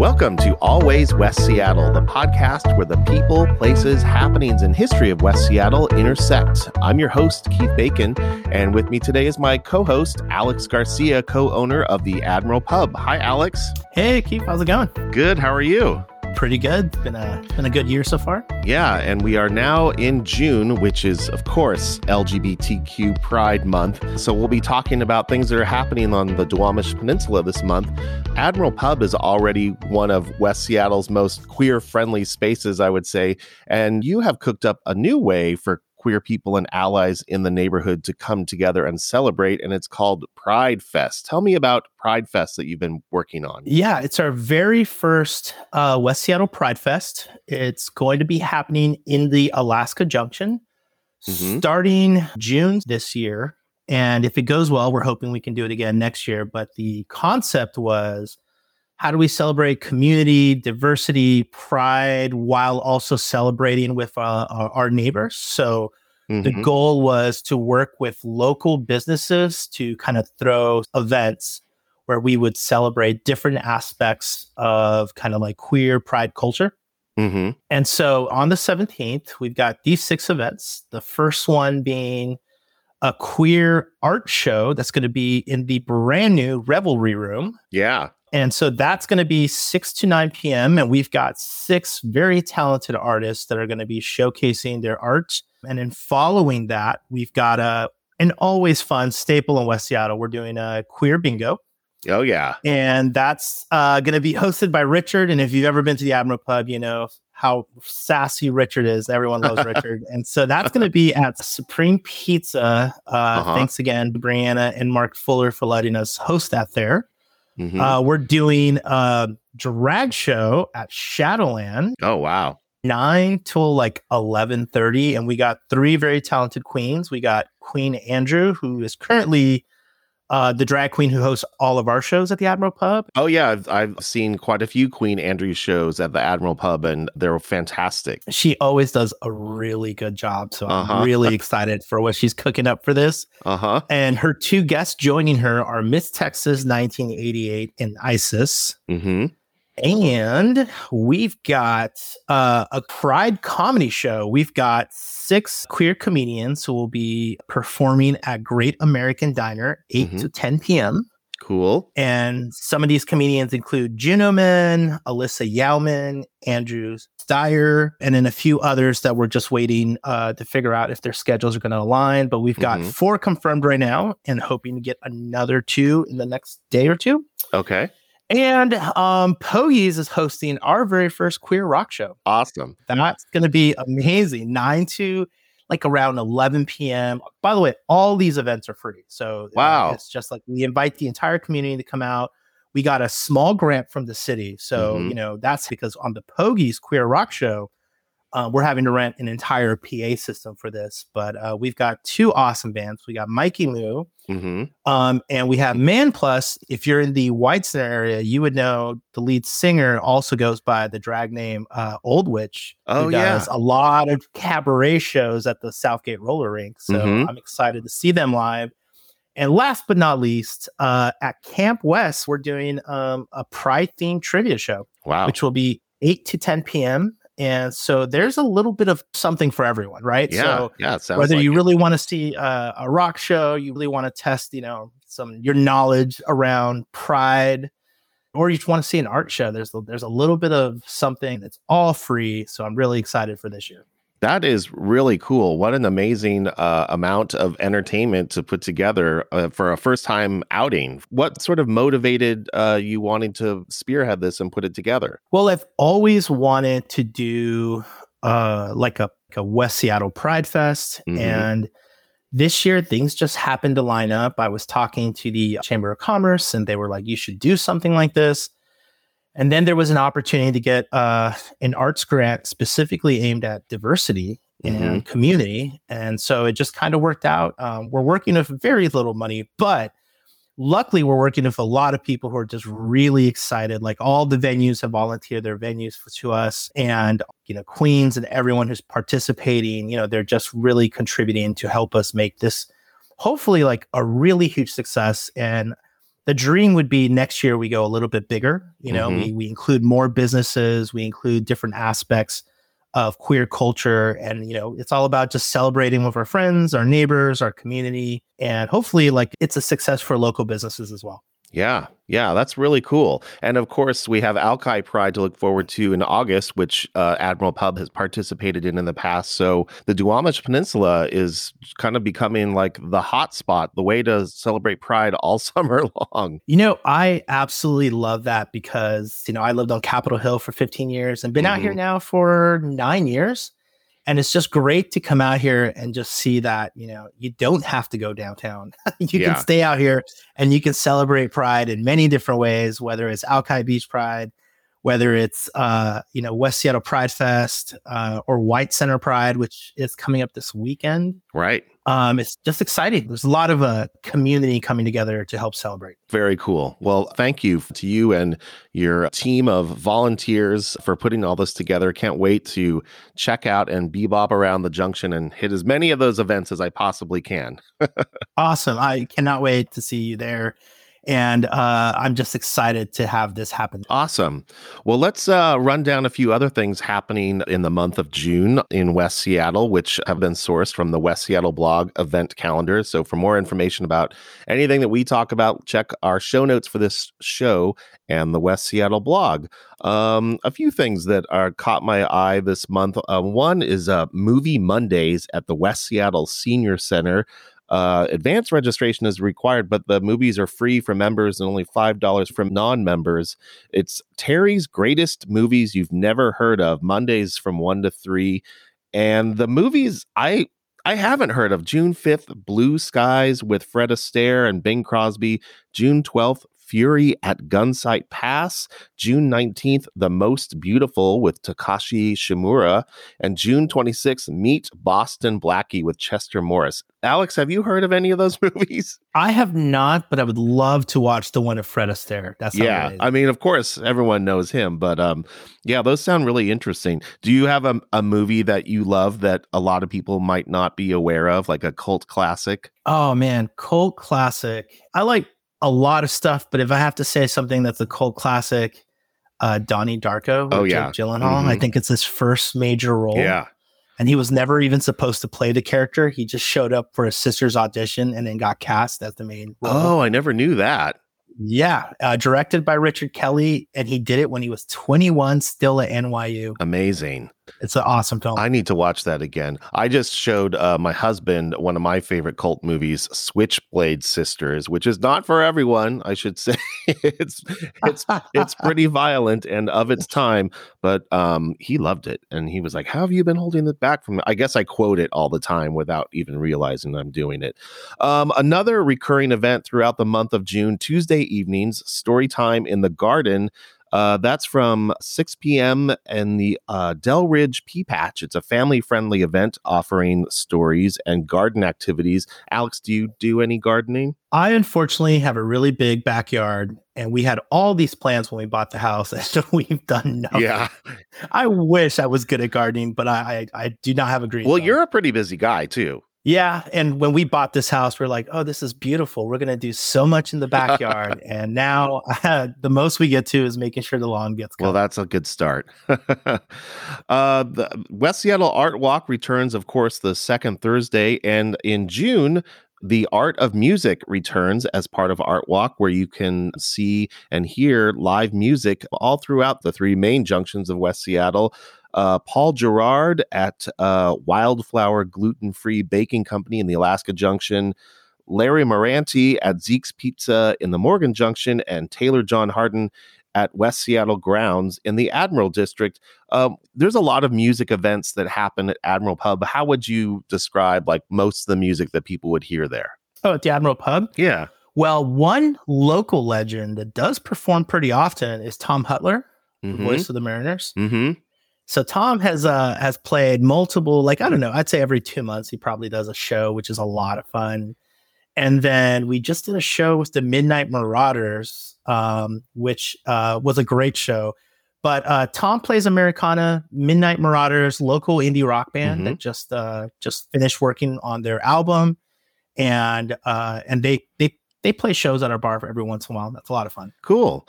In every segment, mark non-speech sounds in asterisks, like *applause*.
Welcome to Always West Seattle, the podcast where the people, places, happenings, and history of West Seattle intersect. I'm your host, Keith Bacon, and with me today is my co host, Alex Garcia, co owner of the Admiral Pub. Hi, Alex. Hey, Keith, how's it going? Good. How are you? Pretty good. Been a been a good year so far. Yeah, and we are now in June, which is of course LGBTQ Pride Month. So we'll be talking about things that are happening on the Duwamish Peninsula this month. Admiral Pub is already one of West Seattle's most queer-friendly spaces, I would say, and you have cooked up a new way for queer people and allies in the neighborhood to come together and celebrate. And it's called Pride Fest. Tell me about Pride Fest that you've been working on. Yeah, it's our very first uh, West Seattle Pride Fest. It's going to be happening in the Alaska Junction mm-hmm. starting June this year. And if it goes well, we're hoping we can do it again next year. But the concept was how do we celebrate community, diversity, pride while also celebrating with uh, our, our, neighbors? So mm-hmm. the goal was to work with local businesses to kind of throw events where we would celebrate different aspects of kind of like queer pride culture. Mm-hmm. And so on the 17th, we've got these six events. The first one being a queer art show that's going to be in the brand new Revelry Room. Yeah. And so that's going to be 6 to 9 p.m. And we've got six very talented artists that are going to be showcasing their art. And then following that, we've got a an always fun staple in West Seattle. We're doing a queer bingo. Oh yeah, and that's uh, going to be hosted by Richard. And if you've ever been to the Admiral Pub, you know how sassy Richard is. Everyone loves *laughs* Richard, and so that's going to be at Supreme Pizza. Uh, uh-huh. Thanks again, Brianna and Mark Fuller, for letting us host that there. Mm-hmm. Uh, we're doing a drag show at Shadowland. Oh wow. 9 till like 11:30 and we got three very talented queens. We got Queen Andrew who is currently uh, the drag queen who hosts all of our shows at the Admiral Pub. Oh yeah, I've, I've seen quite a few Queen Andrew shows at the Admiral Pub, and they're fantastic. She always does a really good job, so uh-huh. I'm really *laughs* excited for what she's cooking up for this. Uh huh. And her two guests joining her are Miss Texas 1988 and Isis. Mm-hmm. And we've got uh, a Pride comedy show. We've got six queer comedians who will be performing at Great American Diner, 8 mm-hmm. to 10 p.m. Cool. And some of these comedians include Juno Man, Alyssa Yauman, Andrew Steyer, and then a few others that we're just waiting uh, to figure out if their schedules are going to align. But we've got mm-hmm. four confirmed right now and hoping to get another two in the next day or two. Okay. And um, Poggie's is hosting our very first queer rock show. Awesome. That's going to be amazing. 9 to like around 11 p.m. By the way, all these events are free. So wow. Uh, it's just like we invite the entire community to come out. We got a small grant from the city. So, mm-hmm. you know, that's because on the Poggie's Queer Rock Show, uh, we're having to rent an entire PA system for this, but uh, we've got two awesome bands. We got Mikey Moo, mm-hmm. um, and we have Man Plus. If you're in the Whitestone area, you would know the lead singer also goes by the drag name uh, Old Witch. Oh yeah, a lot of cabaret shows at the Southgate Roller Rink. So mm-hmm. I'm excited to see them live. And last but not least, uh, at Camp West, we're doing um, a Pride themed trivia show. Wow, which will be 8 to 10 p.m. And so there's a little bit of something for everyone, right? Yeah, so yeah. whether like you it. really want to see a, a rock show, you really want to test, you know, some your knowledge around pride, or you just want to see an art show. There's there's a little bit of something that's all free. So I'm really excited for this year. That is really cool. What an amazing uh, amount of entertainment to put together uh, for a first time outing. What sort of motivated uh, you wanting to spearhead this and put it together? Well, I've always wanted to do uh, like a, like a West Seattle Pride Fest. Mm-hmm. And this year, things just happened to line up. I was talking to the Chamber of Commerce and they were like, you should do something like this. And then there was an opportunity to get uh, an arts grant specifically aimed at diversity mm-hmm. and community. And so it just kind of worked out. Um, we're working with very little money, but luckily we're working with a lot of people who are just really excited. Like all the venues have volunteered their venues for, to us and, you know, Queens and everyone who's participating, you know, they're just really contributing to help us make this hopefully like a really huge success. And the dream would be next year we go a little bit bigger. You know, Mhm. we, we include more businesses, we include different aspects of queer culture. And, you know, it's all about just celebrating with our friends, our neighbors, our community. And hopefully, like, it's a success for local businesses as well. Yeah, yeah, that's really cool. And of course, we have Alki Pride to look forward to in August, which uh, Admiral Pub has participated in in the past. So the Duwamish Peninsula is kind of becoming like the hot spot, the way to celebrate Pride all *laughs* summer long. You know, I absolutely love that because, you know, I lived on Capitol Hill for 15 years and been out here Mhm. now for nine years. And it's just great to come out here and just see that, you know, you don't have to go downtown. *laughs* you Yeah. can stay out here and you can celebrate Pride in many different ways, whether it's Alki Beach Pride, whether it's, uh, you know, West Seattle Pride Fest uh, or White Center Pride, which is coming up this weekend. Right. Um, it's just exciting. There's a lot of uh, community coming together to help celebrate. Very cool. Well, thank you to you and your team of volunteers for putting all this together. Can't wait to check out and bebop around the junction and hit as many of those events as I possibly can. *laughs* Awesome. I cannot wait to see you there. And uh, I'm just excited to have this happen. Awesome. Well, let's uh, run down a few other things happening in the month of June in West Seattle, which have been sourced from the West Seattle blog event calendar. So, for more information about anything that we talk about, check our show notes for this show and the West Seattle blog. Um, a few things that are caught my eye this month. Uh, one is uh, Movie Mondays at the West Seattle Senior Center. Uh, advanced registration is required, but the movies are free for members and only $5 from non members. It's Terry's greatest movies you've never heard of, Mondays from 1 to 3. And the movies I I haven't heard of June 5th, Blue Skies with Fred Astaire and Bing Crosby. June 12th, Fury at Gunsight Pass. June 19th, The Most Beautiful with Takashi Shimura. And June 26th, Meet Boston Blackie with Chester Morris. Alex, have you heard of any of those *laughs* movies? I have not, but I would love to watch the one of Fred Astaire. That's yeah i mean of course everyone knows him but um yeah those sound really interesting do you have a, a movie that you love that a lot of people might not be aware of like a cult classic oh man, cult classic. I like a lot of stuff, but if I have to say something that's a cult classic, uh, Donnie Darko. with Oh, Jake yeah. Gyllenhaal. I Mhm. think it's his first major role. Yeah, and he was never even supposed to play the character. He just showed up for his sister's audition and then got cast as the main. Role. oh i never knew that Yeah, uh, directed by Richard Kelly, and he did it when he was 21, still at NYU. amazing It's an awesome film. I need to watch that again. I just showed uh, my husband one of my favorite cult movies, Switchblade Sisters, which is not for everyone. I should *laughs* say it's it's it's *laughs* pretty violent and of its time, but um, he loved it, and he was like, "How have you been holding it back from?" I guess I quote it all the time without even realizing I'm doing it. Um, another recurring event throughout the month of June, Tuesday evenings, story time in the garden. Uh, that's from 6 p.m. in the uh, Delridge Pea Patch. It's a family friendly event offering stories and garden activities. Alex, do you do any gardening? I unfortunately have a really big backyard, and we had all these plans when we bought the house, *laughs* and so we've done nothing. Yeah. I wish I was good at gardening, but I I, I do not have a green. Well, thumb. you're a pretty busy guy, too. Yeah. And when we bought this house, we're like, oh, this is beautiful. We're gonna do so much in the *laughs* backyard, and now *laughs* the most we get to is making sure the lawn gets. cut. Well, that's a good start. *laughs* uh, the West Seattle Art Walk returns, of course, the second Thursday. And in June, the Art of Music returns as part of Art Walk, where you can see and hear live music all throughout the three main junctions of West Seattle. Uh, Paul Gerard at uh, Wildflower Gluten Free Baking Company in the Alaska Junction. Larry Moranti at Zeke's Pizza in the Morgan Junction, and Taylor John Harden at West Seattle Grounds in the Admiral District. Um, there's a lot of music events that happen at Admiral Pub. How would you describe like most of the music that people would hear there? oh, at the Admiral Pub. Yeah. Well, one local legend that does perform pretty often is Tom Hutyler, Mm-hmm. voice of the Mariners. Mm-hmm. So Tom has uh has played multiple, like I don't know, I'd say every two months he probably does a show, which is a lot of fun. And then we just did a show with the Midnight Marauders, um, which uh, was a great show. But uh, Tom plays Americana, Midnight Marauders, local indie rock band Mhm. that just uh, just finished working on their album, and uh, and they they they play shows at our bar every once in a while. That's a lot of fun. Cool.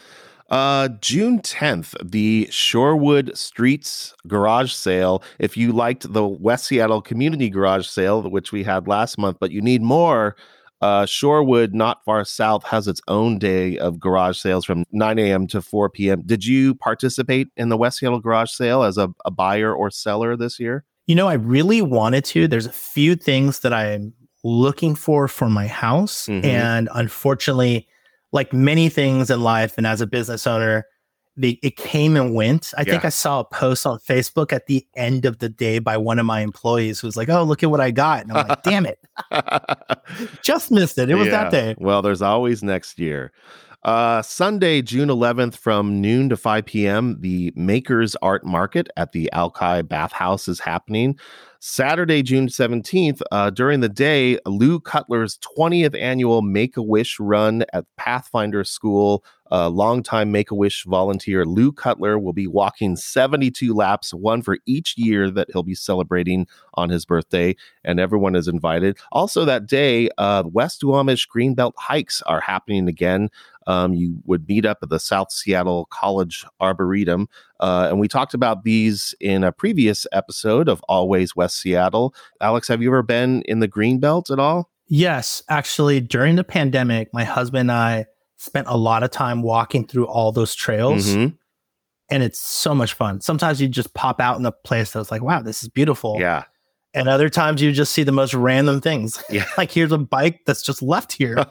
Uh, June 10th, the Shorewood Streets garage sale. If you liked the West Seattle Community Garage Sale, which we had last month, but you need more, uh, Shorewood, not far south, has its own day of garage sales from 9 a.m. to 4 p.m. Did you participate in the West Seattle garage sale as a, a buyer or seller this year? You know, I really wanted to. There's a few things that I'm looking for for my house. Mm-hmm. And unfortunately, like many things in life and as a business owner, the, it came and went. I yeah. think I saw a post on Facebook at the end of the day by one of my employees who was like, "Oh, look at what I got," and I'm like, "Damn it, *laughs* just missed it. It was yeah. that day." Well, there's always next year. Uh, Sunday, June 11th, from noon to 5 p.m., the Makers Art Market at the Alki Bathhouse is happening. Saturday, June 17th, uh, during the day, Lou Cutler's 20th annual Make a Wish run at Pathfinder School. Uh, longtime Make a Wish volunteer Lou Cutler will be walking 72 laps, one for each year that he'll be celebrating on his birthday, and everyone is invited. Also, that day, uh, West Duwamish Greenbelt hikes are happening again. Um, you would meet up at the South Seattle College Arboretum. Uh, and we talked about these in a previous episode of Always West Seattle. Alex, have you ever been in the Greenbelt at all? Yes. Actually, during the pandemic, my husband and I spent a lot of time walking through all those trails. Mm-hmm. And it's so much fun. Sometimes you just pop out in a place that's like, wow, this is beautiful. Yeah. And other times you just see the most random things. Yeah. *laughs* like here's a bike that's just left here. *laughs*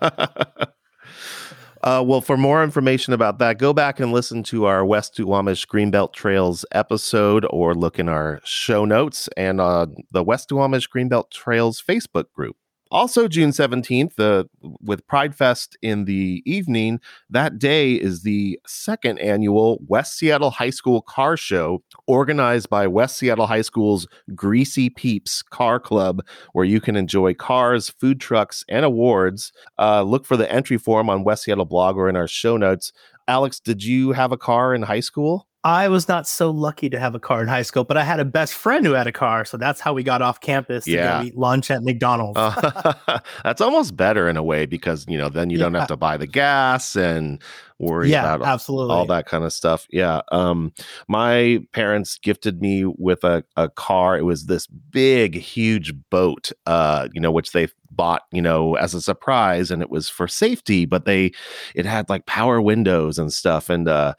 Uh, well, for more information about that, go back and listen to our West Duwamish Greenbelt Trails episode or look in our show notes and uh, the West Duwamish Greenbelt Trails Facebook group. Also, June 17th, uh, with Pride Fest in the evening, that day is the second annual West Seattle High School Car Show, organized by West Seattle High School's Greasy Peeps Car Club, where you can enjoy cars, food trucks, and awards. Uh, look for the entry form on West Seattle blog or in our show notes. Alex, did you have a car in high school? I was not so lucky to have a car in high school, but I had a best friend who had a car, so that's how we got off campus to yeah. go eat lunch at McDonald's. uh, *laughs* that's almost better in a way because you know then you yeah. don't have to buy the gas and worry yeah, about absolutely. all that kind of stuff. Yeah. Um, my parents gifted me with a, a car. It was this big, huge boat, uh, you know, which they bought, you know, as a surprise and it was for safety, but they it had like power windows and stuff. And uh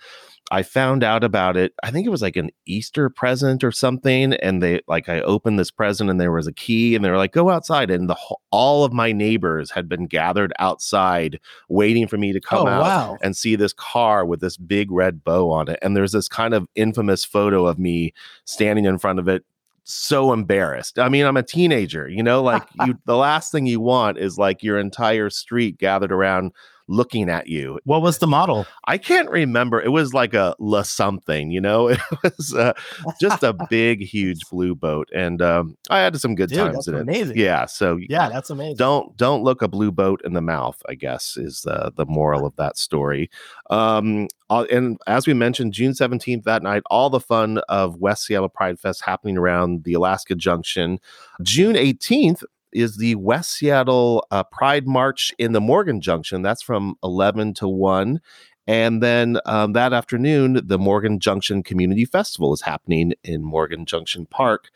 I found out about it. I think it was like an Easter present or something. And they like I opened this present and there was a key and they were like, "Go outside." And the all of my neighbors had been gathered outside waiting for me to come oh, out wow. and see this car with this big red bow on it. And there's this kind of infamous photo of me standing in front of it so embarrassed. I mean, I'm a teenager, you know, like you the last thing you want is like your entire street gathered around looking at you. What was the model? I can't remember. It was like a La something, you know. *laughs* It was uh, just a *laughs* big, huge blue boat, and um, I had some good Dude, times in amazing. it. Yeah, so yeah, that's amazing. Don't don't look a blue boat in the mouth. I guess is the the moral of that story. Um, and as we mentioned, June seventeenth that night, all the fun of West Seattle Pride Fest happening around the Alaska Junction. June eighteenth is the West Seattle uh, Pride March in the Morgan Junction. That's from 11 to 1. And then um, that afternoon, the Morgan Junction Community Festival is happening in Morgan Junction Park.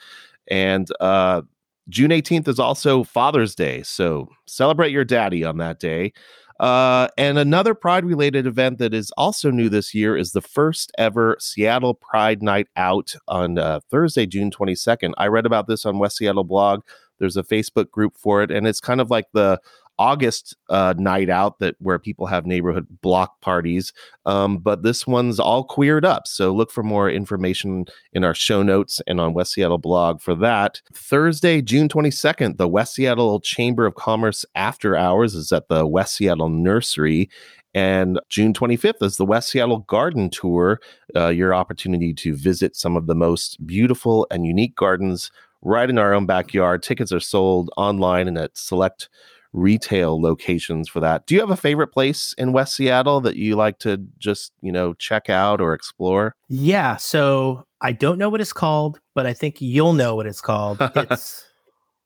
And uh, June 18th is also Father's Day. So celebrate your daddy on that day. Uh, and another Pride related event that is also new this year is the first ever Seattle Pride Night Out on uh, Thursday, June 22nd. I read about this on West Seattle blog. There's a Facebook group for it, and it's kind of like the August uh, night out that where people have neighborhood block parties. Um, but this one's all queered up. So look for more information in our show notes and on West Seattle blog for that. Thursday, June 22nd, the West Seattle Chamber of Commerce After Hours is at the West Seattle Nursery. And June 25th is the West Seattle Garden Tour, uh, your opportunity to visit some of the most beautiful and unique gardens right in our own backyard. Tickets are sold online and at select retail locations for that. Do you have a favorite place in West Seattle that you like to just, you know, check out or explore? Yeah. So I don't know what it's called, but I think you'll know what it's called. *laughs* It's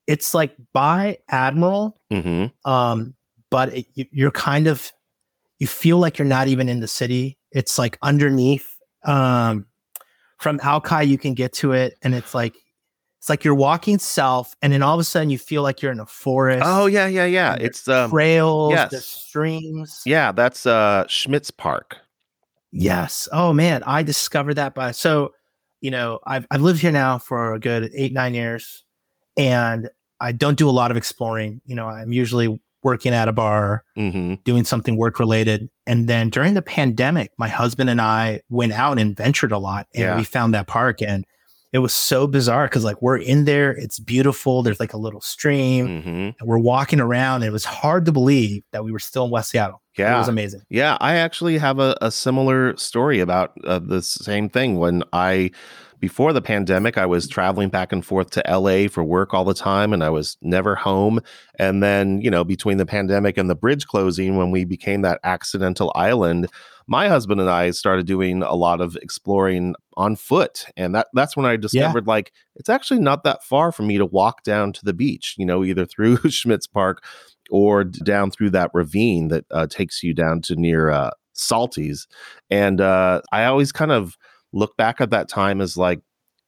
it's like by Admiral. Mm-hmm. Um, but it, you're kind of you feel like you're not even in the city. It's like underneath. Um, from Alki, you can get to it, and it's like it's like you're walking south, and then all of a sudden you feel like you're in a forest. Oh yeah, yeah, yeah. It's um, trails, yes. the streams. Yeah, that's uh Schmitz Park. Yes. Oh man, I discovered that by so you know I've I've lived here now for a good eight nine years, and I don't do a lot of exploring. You know, I'm usually working at a bar, Mm-hmm. doing something work related. And then during the pandemic, my husband and I went out and ventured a lot and Yeah. we found that park and it was so bizarre because like we're in there, it's beautiful. There's like a little stream Mm-hmm. and we're walking around. And it was hard to believe that we were still in West Seattle. Yeah, it was amazing. Yeah, I actually have a, a similar story about uh, the same thing. When I, before the pandemic, I was traveling back and forth to LA for work all the time and I was never home. And then, you know, between the pandemic and the bridge closing, when we became that accidental island, my husband and I started doing a lot of exploring on foot. And that that's when I discovered like it's actually not that far for me to walk down to the beach, you know, either through *laughs* Schmitz Park or down through that ravine that uh, takes you down to near uh, Salty's. And uh, I always kind of look back at that time as like,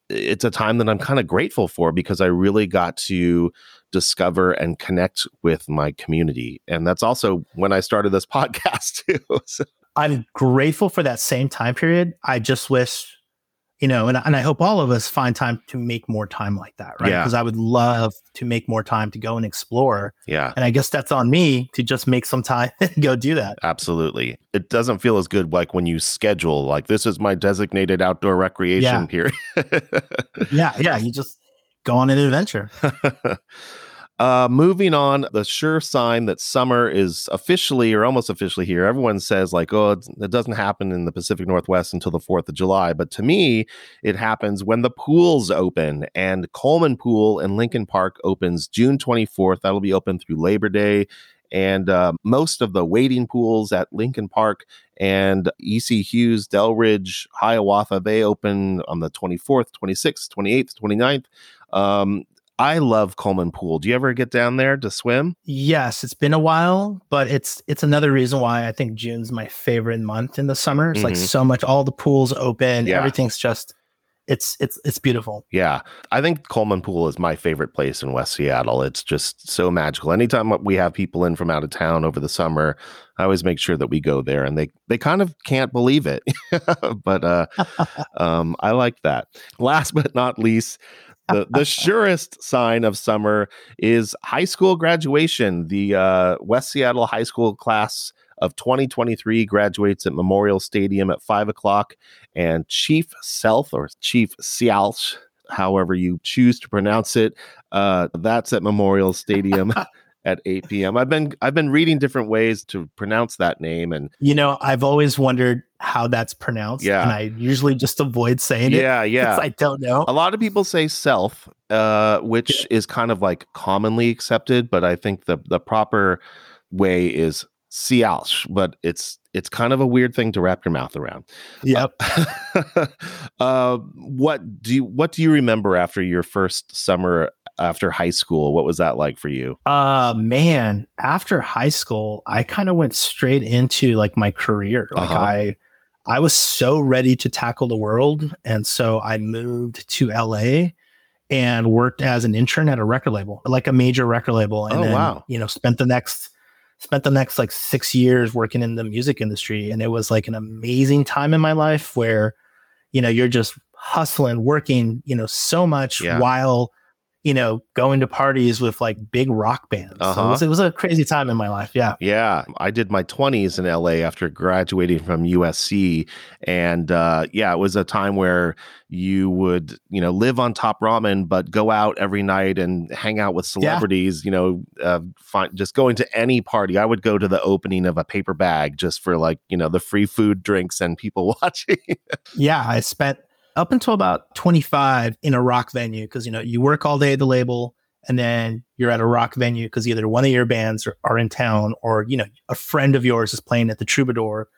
it's a time that I'm kind of grateful for because I really got to discover and connect with my community. And that's also when I started this *laughs* podcast too. So, I'm grateful for that same time period. I just wish, you know, and, and I hope all of us find time to make more time like that, right? Yeah. Because I would love to make more time to go and explore. yeah. And I guess that's on me to just make some time *laughs* and go do that. Absolutely. It doesn't feel as good like when you schedule like this is my designated outdoor recreation Yeah. period. *laughs* Yeah, yeah. You just go on an adventure. *laughs* uh, moving on, the sure sign that summer is officially or almost officially here. Everyone says, like, oh, it doesn't happen in the Pacific Northwest until the 4th of July. But to me, it happens when the pools open. And Colman Pool in Lincoln Park opens June 24th. That'll be open through Labor Day. And uh, most of the wading pools at Lincoln Park and EC Hughes, Delridge, Hiawatha, they open on the 24th, 26th, 28th, 29th. Um, I love Colman Pool. Do you ever get down there to swim? Yes, it's been a while, but it's it's another reason why I think June's my favorite month in the summer. It's like Mhm. so much all the pools open, Yeah. everything's just it's it's it's beautiful. Yeah, I think Colman Pool is my favorite place in West Seattle. It's just so magical. Anytime we have people in from out of town over the summer, I always make sure that we go there, and they they kind of can't believe it. *laughs* but uh, *laughs* um, I like that. Last but not least. The, the surest sign of summer is high school graduation. The uh, West Seattle high school class of 2023 graduates at Memorial Stadium at five o'clock, and Chief Self or Chief Sialch, however you choose to pronounce it, uh, that's at Memorial Stadium *laughs* at 8 p.m. I've been I've been reading different ways to pronounce that name, and You know, I've always wondered how that's pronounced. Yeah. And I usually just avoid saying it. yeah, yeah. I don't know. a lot of people say self, uh, which is kind of like commonly accepted, but I think the the proper way is Sialch, but it's it's kind of a weird thing to wrap your mouth around. Yep. *laughs* uh, what do you what do you remember after your first summer after high school? What was that like for you? Uh man, after high school, I kind of went straight into like my career. Like Uh-huh. I I was so ready to tackle the world and so I moved to LA and worked as an intern at a record label, like a major record label and Oh, then, wow. you know, spent the next spent the next like 6 years working in the music industry and it was like an amazing time in my life where you know, you're just hustling, working, you know, so much Yeah. while you know, going to parties with like big rock bands. So Uh-huh. it, was, it was a crazy time in my life. Yeah. Yeah, I did my 20s in LA after graduating from USC. And uh, yeah, it was a time where you would, you know, live on top ramen, but go out every night and hang out with celebrities, you know, uh, find, just going to any party. I would go to the opening of a paper bag just for like, you know, the free food, drinks, and people *laughs* watching. Yeah. I spent up until about 25 in a rock venue because, you know, you work all day at the label and then you're at a rock venue because either one of your bands are, are in town or, you know, a friend of yours is playing at the Troubadour.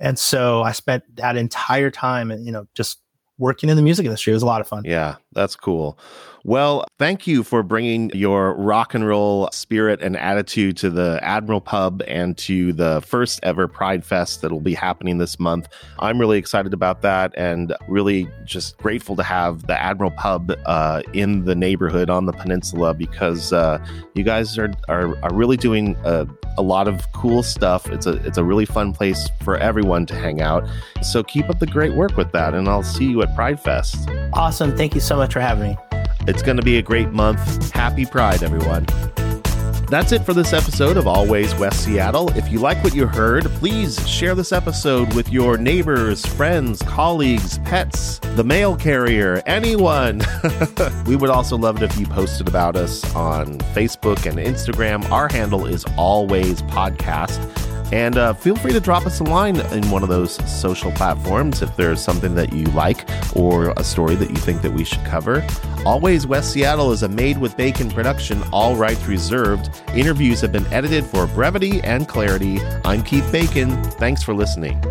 And so I spent that entire time you know, just working in the music industry. It was a lot of fun. Yeah, that's cool. Well, thank you for bringing your rock and roll spirit and attitude to the Admiral Pub and to the first ever Pride Fest that will be happening this month. I'm really excited about that and really just grateful to have the Admiral Pub uh, in the neighborhood on the peninsula because uh, you guys are, are, are really doing a, a lot of cool stuff. It's a, it's a really fun place for everyone to hang out. So keep up the great work with that, and I'll see you at Pride Fest. Awesome. Thank you so much for having me. It's going to be a great month. Happy Pride, everyone. That's it for this episode of Always West Seattle. If you like what you heard, please share this episode with your neighbors, friends, colleagues, pets, the mail carrier, anyone. *laughs* we would also love it if you posted about us on Facebook and Instagram. Our handle is Always Podcast. And uh, feel free to drop us a line in one of those social platforms if there's something that you like or a story that you think that we should cover. Always West Seattle is a made with bacon production, all rights reserved. Interviews have been edited for brevity and clarity. I'm Keith Bacon. Thanks for listening.